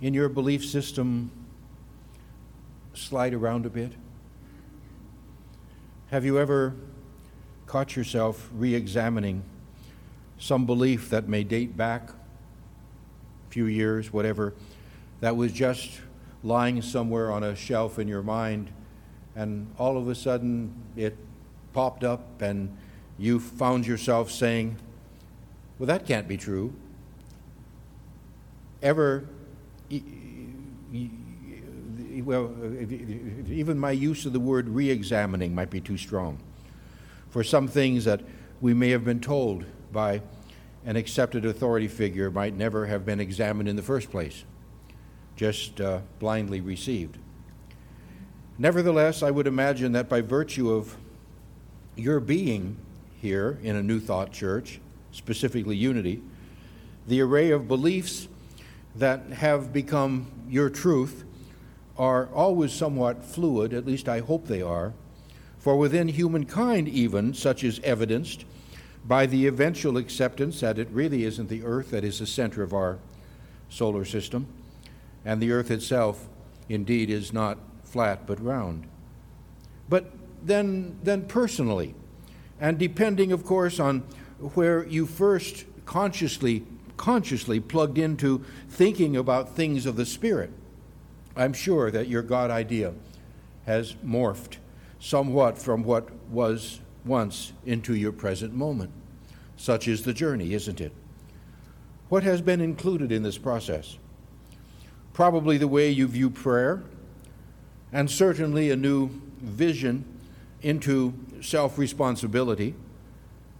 in your belief system slide around a bit? Have you ever caught yourself re examining some belief that may date back a few years, whatever, that was just lying somewhere on a shelf in your mind, and all of a sudden it popped up, and you found yourself saying, Well, that can't be true. Ever, well, even my use of the word re examining might be too strong for some things that we may have been told by an accepted authority figure might never have been examined in the first place, just uh, blindly received. Nevertheless, I would imagine that by virtue of your being here in a New Thought church, specifically unity, the array of beliefs that have become your truth are always somewhat fluid, at least I hope they are, for within humankind, even, such is evidenced by the eventual acceptance that it really isn't the Earth that is the center of our solar system, and the Earth itself, indeed, is not flat but round. But then, then personally, and depending, of course, on where you first consciously consciously plugged into thinking about things of the spirit, I'm sure that your God idea has morphed somewhat from what was once into your present moment. Such is the journey, isn't it? What has been included in this process? Probably the way you view prayer, and certainly a new vision into self responsibility,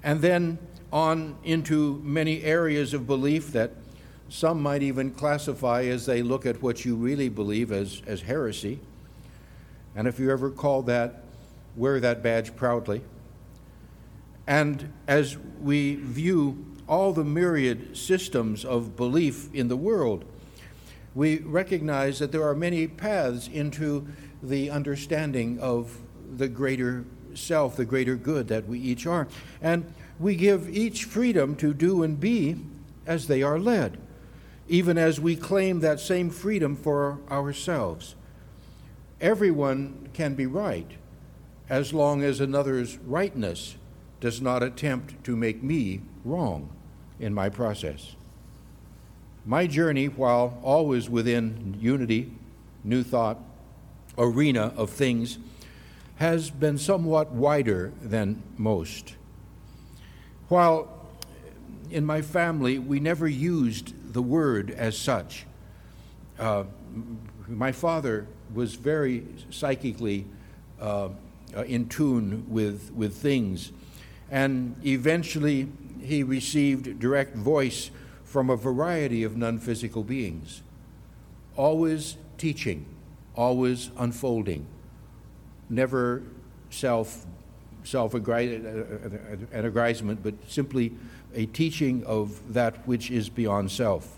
and then on into many areas of belief that some might even classify as they look at what you really believe as, as heresy. And if you ever call that, wear that badge proudly. And as we view all the myriad systems of belief in the world, we recognize that there are many paths into the understanding of the greater self, the greater good that we each are. And we give each freedom to do and be as they are led, even as we claim that same freedom for ourselves. Everyone can be right as long as another's rightness does not attempt to make me wrong in my process. My journey, while always within unity, new thought, arena of things, has been somewhat wider than most. While in my family we never used the word as such, uh, my father was very psychically uh, in tune with, with things and eventually he received direct voice from a variety of non physical beings, always teaching, always unfolding, never self self uh, uh, aggrandizement, but simply a teaching of that which is beyond self.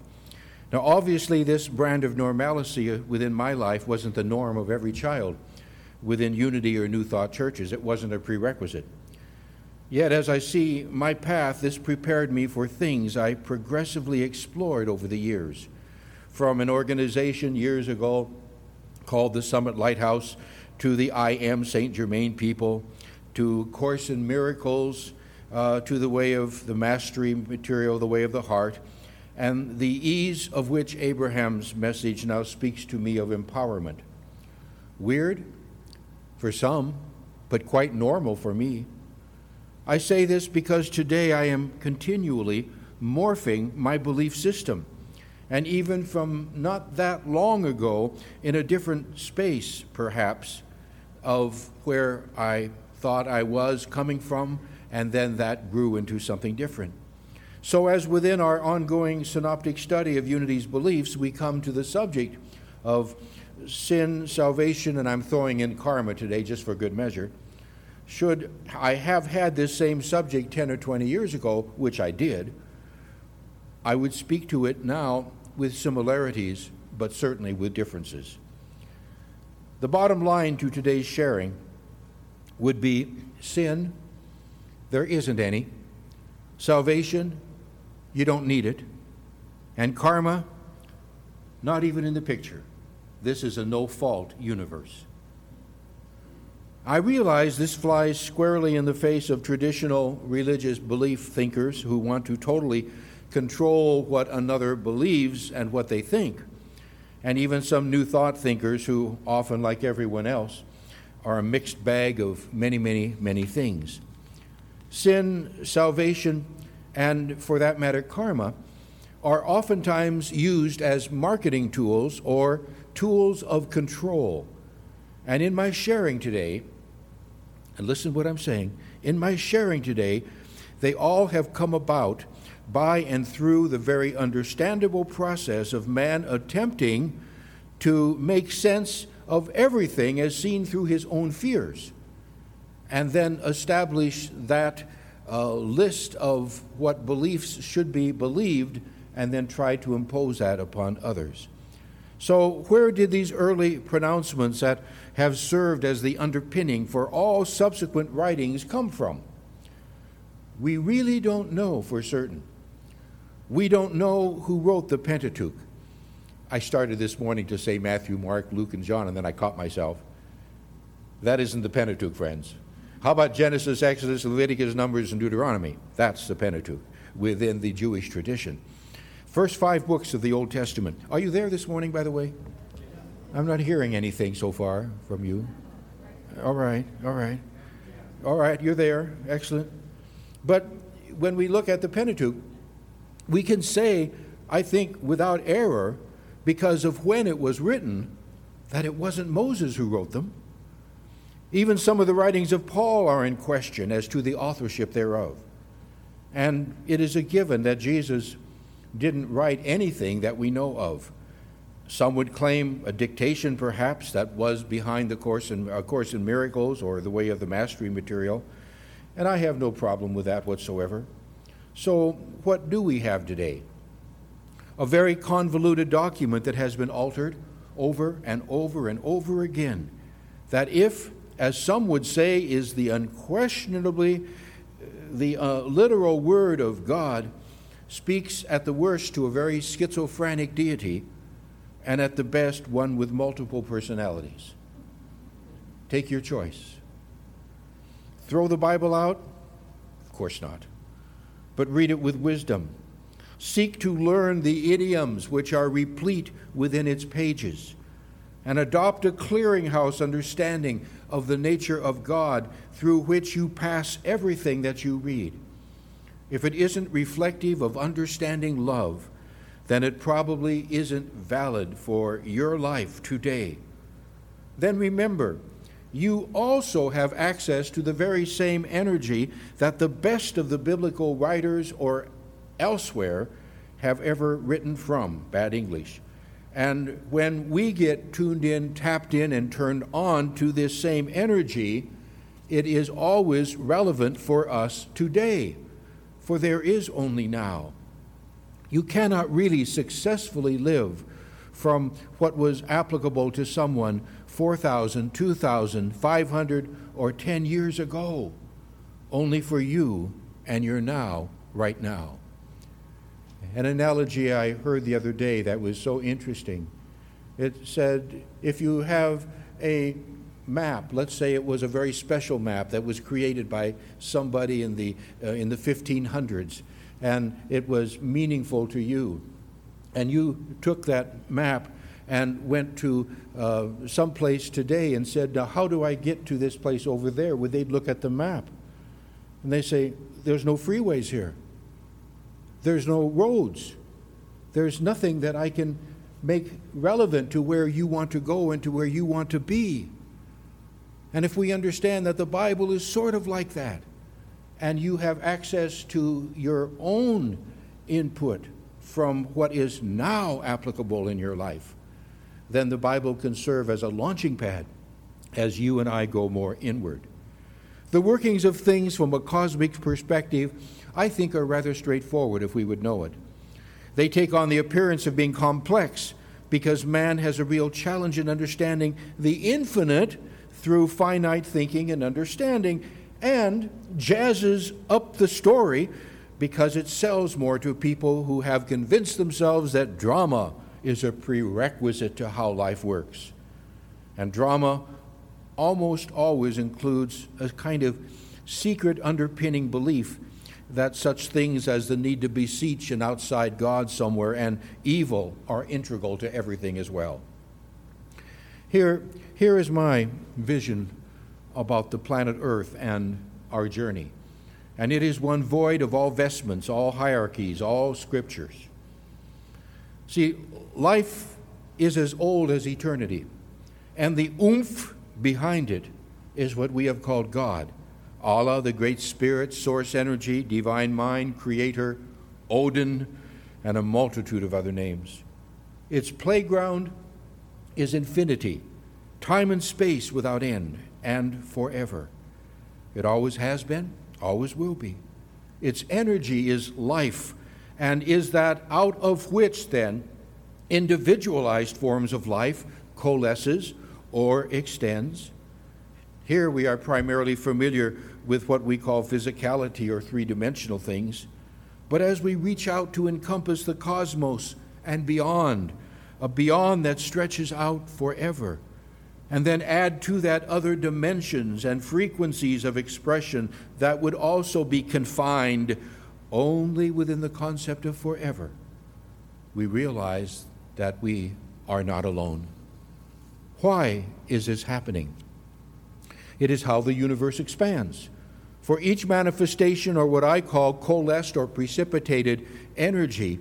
Now, obviously, this brand of normalcy uh, within my life wasn't the norm of every child within Unity or New Thought churches. It wasn't a prerequisite. Yet, as I see my path, this prepared me for things I progressively explored over the years. From an organization years ago called the Summit Lighthouse to the I Am St. Germain people to Course in Miracles uh, to the way of the mastery material, the way of the heart, and the ease of which Abraham's message now speaks to me of empowerment. Weird for some, but quite normal for me. I say this because today I am continually morphing my belief system. And even from not that long ago, in a different space, perhaps, of where I thought I was coming from, and then that grew into something different. So, as within our ongoing synoptic study of Unity's beliefs, we come to the subject of sin, salvation, and I'm throwing in karma today just for good measure should I have had this same subject 10 or 20 years ago, which I did, I would speak to it now with similarities, but certainly with differences. The bottom line to today's sharing would be sin, there isn't any. Salvation, you don't need it. And karma, not even in the picture. This is a no fault universe. I realize this flies squarely in the face of traditional religious belief thinkers who want to totally control what another believes and what they think, and even some new thought thinkers who, often like everyone else, are a mixed bag of many, many, many things. Sin, salvation, and for that matter, karma are oftentimes used as marketing tools or tools of control. And in my sharing today, and listen to what I'm saying, in my sharing today, they all have come about by and through the very understandable process of man attempting to make sense of everything as seen through his own fears, and then establish that uh, list of what beliefs should be believed, and then try to impose that upon others. So, where did these early pronouncements that have served as the underpinning for all subsequent writings come from? We really don't know for certain. We don't know who wrote the Pentateuch. I started this morning to say Matthew, Mark, Luke, and John, and then I caught myself. That isn't the Pentateuch, friends. How about Genesis, Exodus, Leviticus, Numbers, and Deuteronomy? That's the Pentateuch within the Jewish tradition. First five books of the Old Testament. Are you there this morning, by the way? I'm not hearing anything so far from you. All right, all right. All right, you're there. Excellent. But when we look at the Pentateuch, we can say, I think, without error, because of when it was written, that it wasn't Moses who wrote them. Even some of the writings of Paul are in question as to the authorship thereof. And it is a given that Jesus didn't write anything that we know of. Some would claim a dictation, perhaps, that was behind the Course in, a Course in Miracles or the Way of the Mastery material, and I have no problem with that whatsoever. So, what do we have today? A very convoluted document that has been altered over and over and over again. That, if, as some would say, is the unquestionably the uh, literal word of God, speaks at the worst to a very schizophrenic deity, and at the best, one with multiple personalities. Take your choice. Throw the Bible out? Of course not. But read it with wisdom. Seek to learn the idioms which are replete within its pages, and adopt a clearinghouse understanding of the nature of God through which you pass everything that you read if it isn't reflective of understanding love, then it probably isn't valid for your life today. Then remember, you also have access to the very same energy that the best of the biblical writers or elsewhere have ever written from, bad English. And when we get tuned in, tapped in, and turned on to this same energy, it is always relevant for us today for there is only now. You cannot really successfully live from what was applicable to someone 4,000, 2,000, 500, or 10 years ago, only for you and your now, right now. An analogy I heard the other day that was so interesting. It said if you have a map, let's say it was a very special map that was created by somebody in the, uh, in the 1500s, and it was meaningful to you, and you took that map and went to uh, some place today and said, Now, how do I get to this place over there? Would they look at the map? And they say, There's no freeways here, there's no roads, there's nothing that I can make relevant to where you want to go and to where you want to be. And if we understand that the Bible is sort of like that, and you have access to your own input from what is now applicable in your life, then the Bible can serve as a launching pad as you and I go more inward. The workings of things from a cosmic perspective, I think, are rather straightforward if we would know it. They take on the appearance of being complex because man has a real challenge in understanding the infinite through finite thinking and understanding, and jazzes up the story because it sells more to people who have convinced themselves that drama is a prerequisite to how life works. And drama almost always includes a kind of secret underpinning belief that such things as the need to beseech an outside God somewhere and evil are integral to everything as well. Here, here is my vision about the planet Earth and our journey. And it is one void of all vestments, all hierarchies, all scriptures. See, life is as old as eternity, and the oomph behind it is what we have called God. Allah, the Great Spirit, Source Energy, Divine Mind, Creator, Odin, and a multitude of other names. Its playground is infinity, time and space without end, and forever. It always has been, always will be. Its energy is life, and is that out of which then individualized forms of life coalesces or extends. Here we are primarily familiar with what we call physicality or three dimensional things. But as we reach out to encompass the cosmos and beyond, a beyond that stretches out forever, and then add to that other dimensions and frequencies of expression that would also be confined only within the concept of forever, we realize that we are not alone. Why is this happening? It is how the universe expands. For each manifestation, or what I call coalesced or precipitated energy,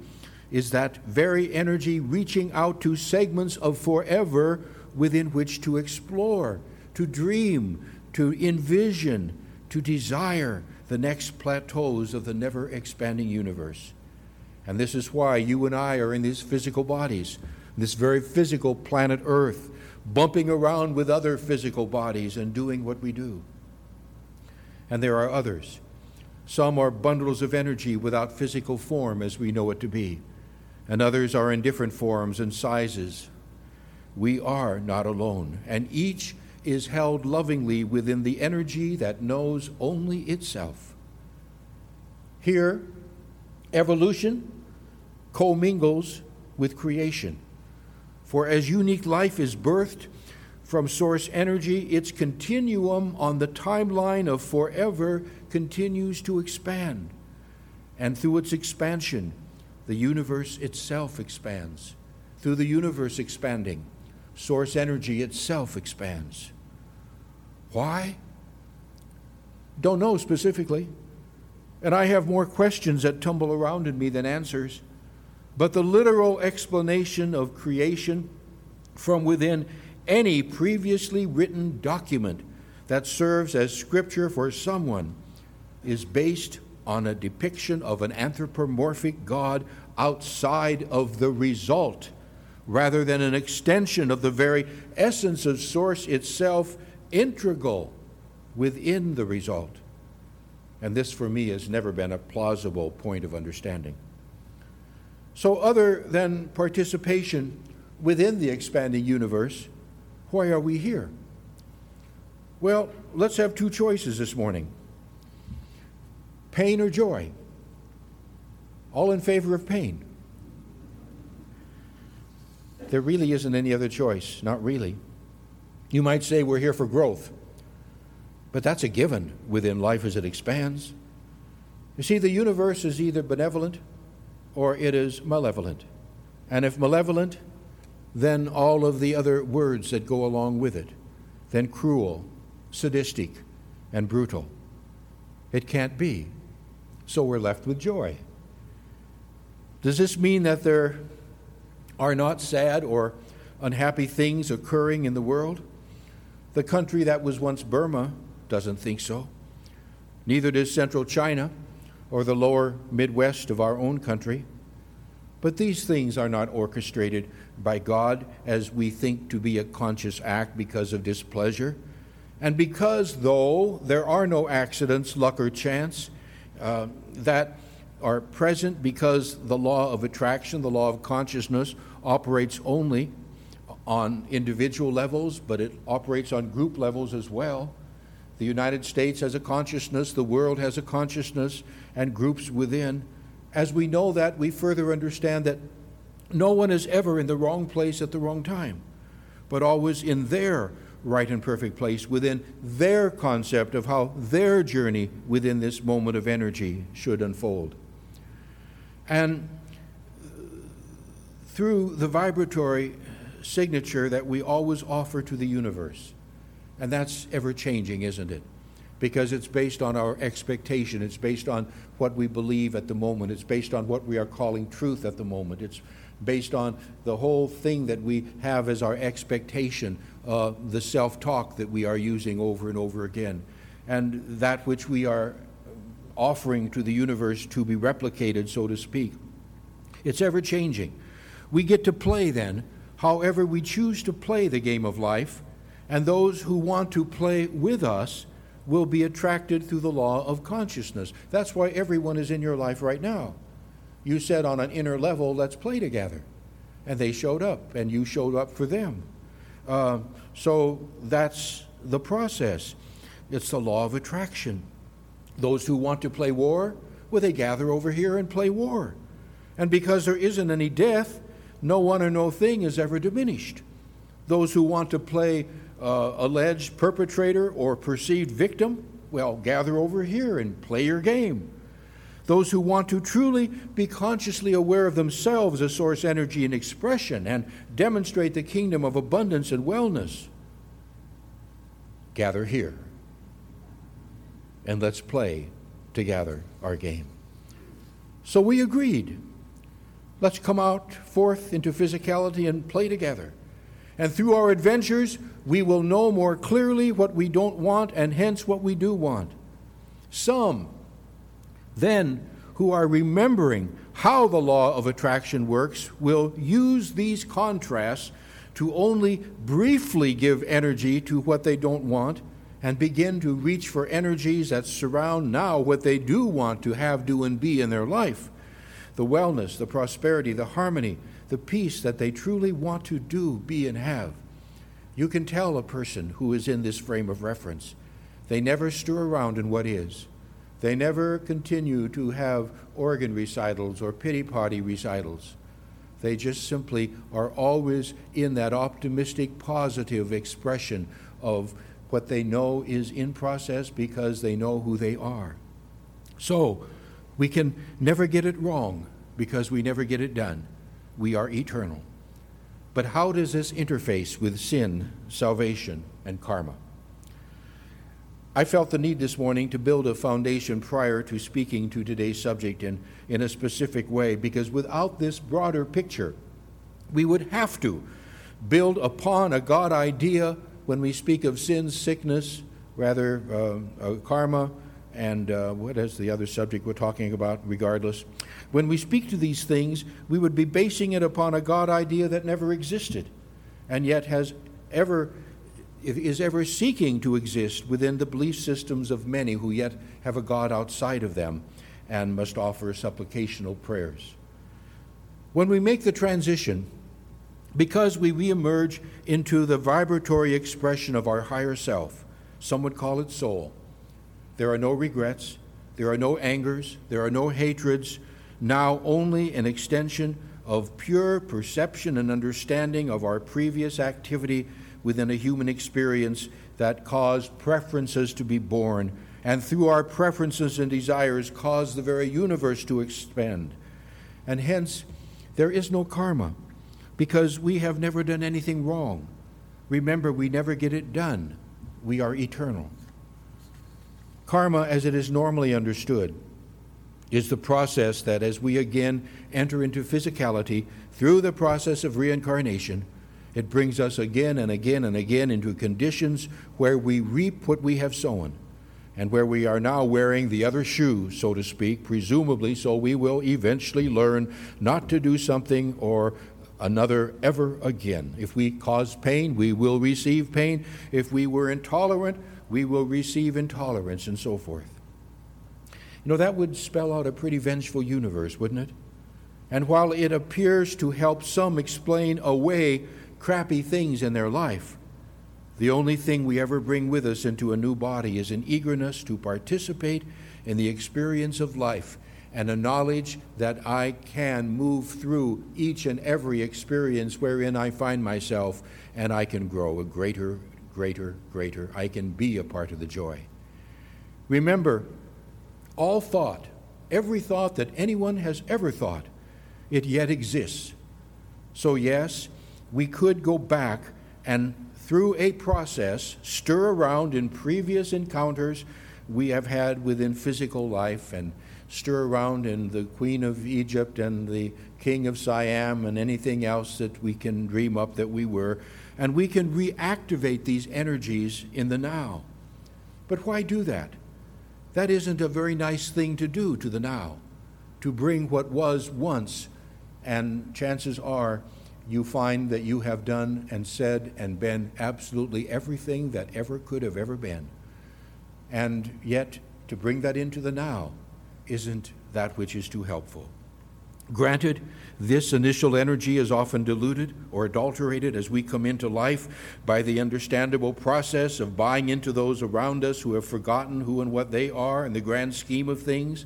is that very energy reaching out to segments of forever within which to explore, to dream, to envision, to desire the next plateaus of the never expanding universe. And this is why you and I are in these physical bodies, this very physical planet Earth bumping around with other physical bodies and doing what we do. And there are others. Some are bundles of energy without physical form as we know it to be, and others are in different forms and sizes. We are not alone, and each is held lovingly within the energy that knows only itself. Here, evolution commingles with creation. For as unique life is birthed from source energy, its continuum on the timeline of forever continues to expand. And through its expansion, the universe itself expands. Through the universe expanding, source energy itself expands. Why? Don't know specifically. And I have more questions that tumble around in me than answers. But the literal explanation of creation from within any previously written document that serves as scripture for someone is based on a depiction of an anthropomorphic God outside of the result, rather than an extension of the very essence of Source itself, integral within the result. And this, for me, has never been a plausible point of understanding. So, other than participation within the expanding universe, why are we here? Well, let's have two choices this morning pain or joy. All in favor of pain. There really isn't any other choice, not really. You might say we're here for growth, but that's a given within life as it expands. You see, the universe is either benevolent or it is malevolent. And if malevolent, then all of the other words that go along with it, then cruel, sadistic, and brutal. It can't be. So we're left with joy. Does this mean that there are not sad or unhappy things occurring in the world? The country that was once Burma doesn't think so. Neither does central China or the lower Midwest of our own country. But these things are not orchestrated by God as we think to be a conscious act because of displeasure. And because, though there are no accidents, luck, or chance uh, that are present because the law of attraction, the law of consciousness, operates only on individual levels, but it operates on group levels as well. The United States has a consciousness, the world has a consciousness, and groups within. As we know that, we further understand that No one is ever in the wrong place at the wrong time, but always in their right and perfect place within their concept of how their journey within this moment of energy should unfold. And through the vibratory signature that we always offer to the universe, and that's ever changing, isn't it? Because it's based on our expectation, it's based on what we believe at the moment, it's based on what we are calling truth at the moment, it's based on the whole thing that we have as our expectation, uh, the self talk that we are using over and over again, and that which we are offering to the universe to be replicated, so to speak. It's ever changing. We get to play then, however, we choose to play the game of life, and those who want to play with us will be attracted through the law of consciousness. That's why everyone is in your life right now. You said on an inner level, let's play together. And they showed up, and you showed up for them. Uh, so that's the process. It's the law of attraction. Those who want to play war, well, they gather over here and play war. And because there isn't any death, no one or no thing is ever diminished. Those who want to play uh, alleged perpetrator or perceived victim, well, gather over here and play your game. Those who want to truly be consciously aware of themselves as source energy and expression and demonstrate the kingdom of abundance and wellness, gather here. And let's play together our game. So we agreed. Let's come out forth into physicality and play together. And through our adventures, we will know more clearly what we don't want and hence what we do want. Some then who are remembering how the law of attraction works will use these contrasts to only briefly give energy to what they don't want and begin to reach for energies that surround now what they do want to have, do, and be in their life the wellness, the prosperity, the harmony, the peace that they truly want to do, be, and have. You can tell a person who is in this frame of reference. They never stir around in what is. They never continue to have organ recitals or pity party recitals. They just simply are always in that optimistic, positive expression of what they know is in process because they know who they are. So, we can never get it wrong because we never get it done. We are eternal. But how does this interface with sin, salvation, and karma? I felt the need this morning to build a foundation prior to speaking to today's subject in, in a specific way, because without this broader picture, we would have to build upon a God idea when we speak of sin, sickness, rather uh, uh, karma, and uh, what is the other subject we're talking about, regardless. When we speak to these things, we would be basing it upon a God idea that never existed and yet has ever is ever seeking to exist within the belief systems of many who yet have a God outside of them and must offer supplicational prayers. When we make the transition, because we reemerge into the vibratory expression of our higher self, some would call it soul, there are no regrets, there are no angers, there are no hatreds, now only an extension of pure perception and understanding of our previous activity within a human experience that caused preferences to be born, and through our preferences and desires caused the very universe to expand. And hence, there is no karma, because we have never done anything wrong. Remember, we never get it done. We are eternal. Karma, as it is normally understood, is the process that as we again enter into physicality through the process of reincarnation, it brings us again and again and again into conditions where we reap what we have sown and where we are now wearing the other shoe, so to speak, presumably, so we will eventually learn not to do something or another ever again. If we cause pain, we will receive pain. If we were intolerant, we will receive intolerance, and so forth. You know, that would spell out a pretty vengeful universe, wouldn't it? And while it appears to help some explain away crappy things in their life. The only thing we ever bring with us into a new body is an eagerness to participate in the experience of life and a knowledge that I can move through each and every experience wherein I find myself and I can grow a greater, greater, greater. I can be a part of the joy. Remember, all thought, every thought that anyone has ever thought, it yet exists. So, yes, we could go back and through a process stir around in previous encounters we have had within physical life and stir around in the Queen of Egypt and the King of Siam and anything else that we can dream up that we were. And we can reactivate these energies in the now. But why do that? That isn't a very nice thing to do to the now, to bring what was once. And chances are you find that you have done and said and been absolutely everything that ever could have ever been. And yet, to bring that into the now isn't that which is too helpful. Granted, this initial energy is often diluted or adulterated as we come into life by the understandable process of buying into those around us who have forgotten who and what they are in the grand scheme of things.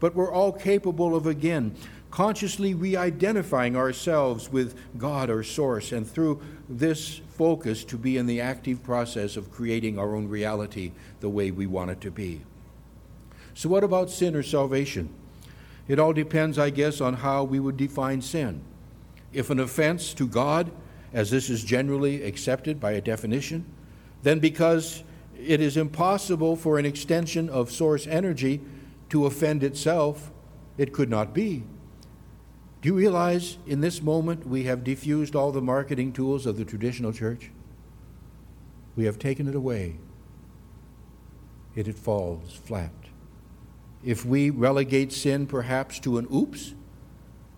But we're all capable of, again, consciously re identifying ourselves with God, our source, and through this focus to be in the active process of creating our own reality the way we want it to be. So, what about sin or salvation? It all depends, I guess, on how we would define sin. If an offense to God, as this is generally accepted by a definition, then because it is impossible for an extension of source energy to offend itself, it could not be. Do you realize in this moment we have diffused all the marketing tools of the traditional church? We have taken it away. It, it falls flat if we relegate sin perhaps to an oops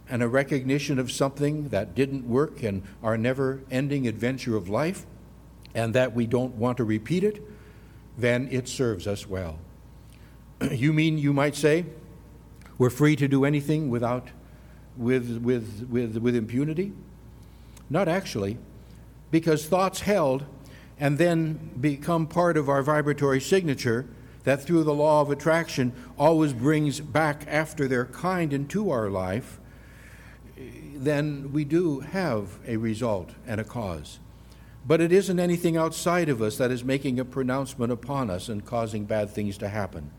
and a recognition of something that didn't work in our never ending adventure of life and that we don't want to repeat it, then it serves us well. you mean, you might say, we're free to do anything without, with, with, with, with impunity? Not actually, because thoughts held and then become part of our vibratory signature that through the law of attraction always brings back after their kind into our life, then we do have a result and a cause. But it isn't anything outside of us that is making a pronouncement upon us and causing bad things to happen.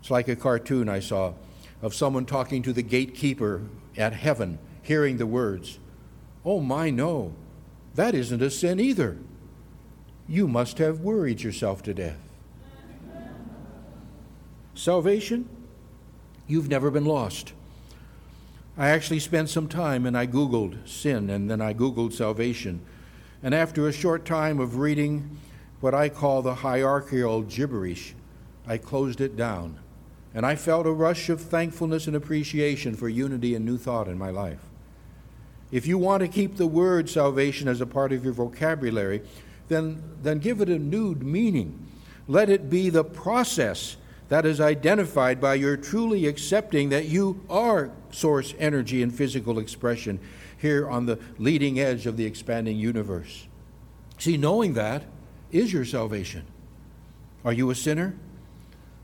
It's like a cartoon I saw of someone talking to the gatekeeper at heaven, hearing the words, Oh, my, no, that isn't a sin either. You must have worried yourself to death salvation, you've never been lost. I actually spent some time and I Googled sin and then I Googled salvation. And after a short time of reading what I call the hierarchical gibberish, I closed it down. And I felt a rush of thankfulness and appreciation for unity and new thought in my life. If you want to keep the word salvation as a part of your vocabulary, then, then give it a nude meaning. Let it be the process that is identified by your truly accepting that you are source energy and physical expression here on the leading edge of the expanding universe. See, knowing that is your salvation. Are you a sinner?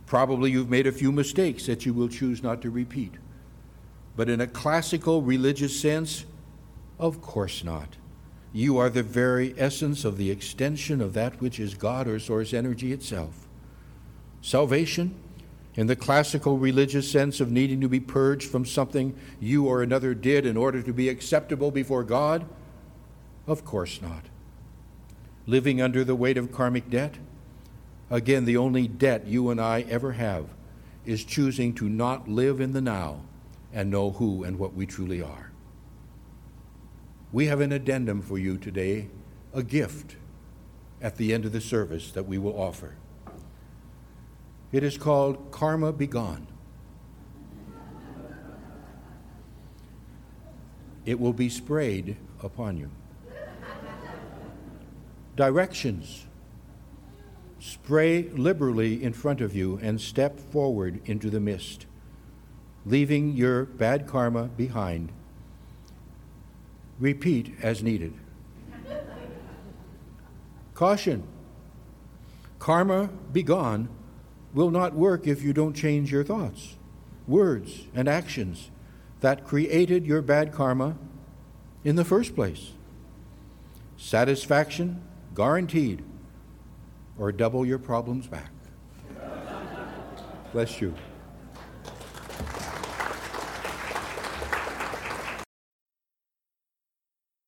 Probably you've made a few mistakes that you will choose not to repeat. But in a classical religious sense, of course not. You are the very essence of the extension of that which is God or source energy itself. Salvation, in the classical religious sense of needing to be purged from something you or another did in order to be acceptable before God? Of course not. Living under the weight of karmic debt? Again, the only debt you and I ever have is choosing to not live in the now and know who and what we truly are. We have an addendum for you today, a gift at the end of the service that we will offer. It is called Karma Begone. It will be sprayed upon you. Directions Spray liberally in front of you and step forward into the mist, leaving your bad karma behind. Repeat as needed. Caution Karma begone will not work if you don't change your thoughts. words, and actions that created your bad karma in the first place. Satisfaction guaranteed, or double your problems back. Bless you.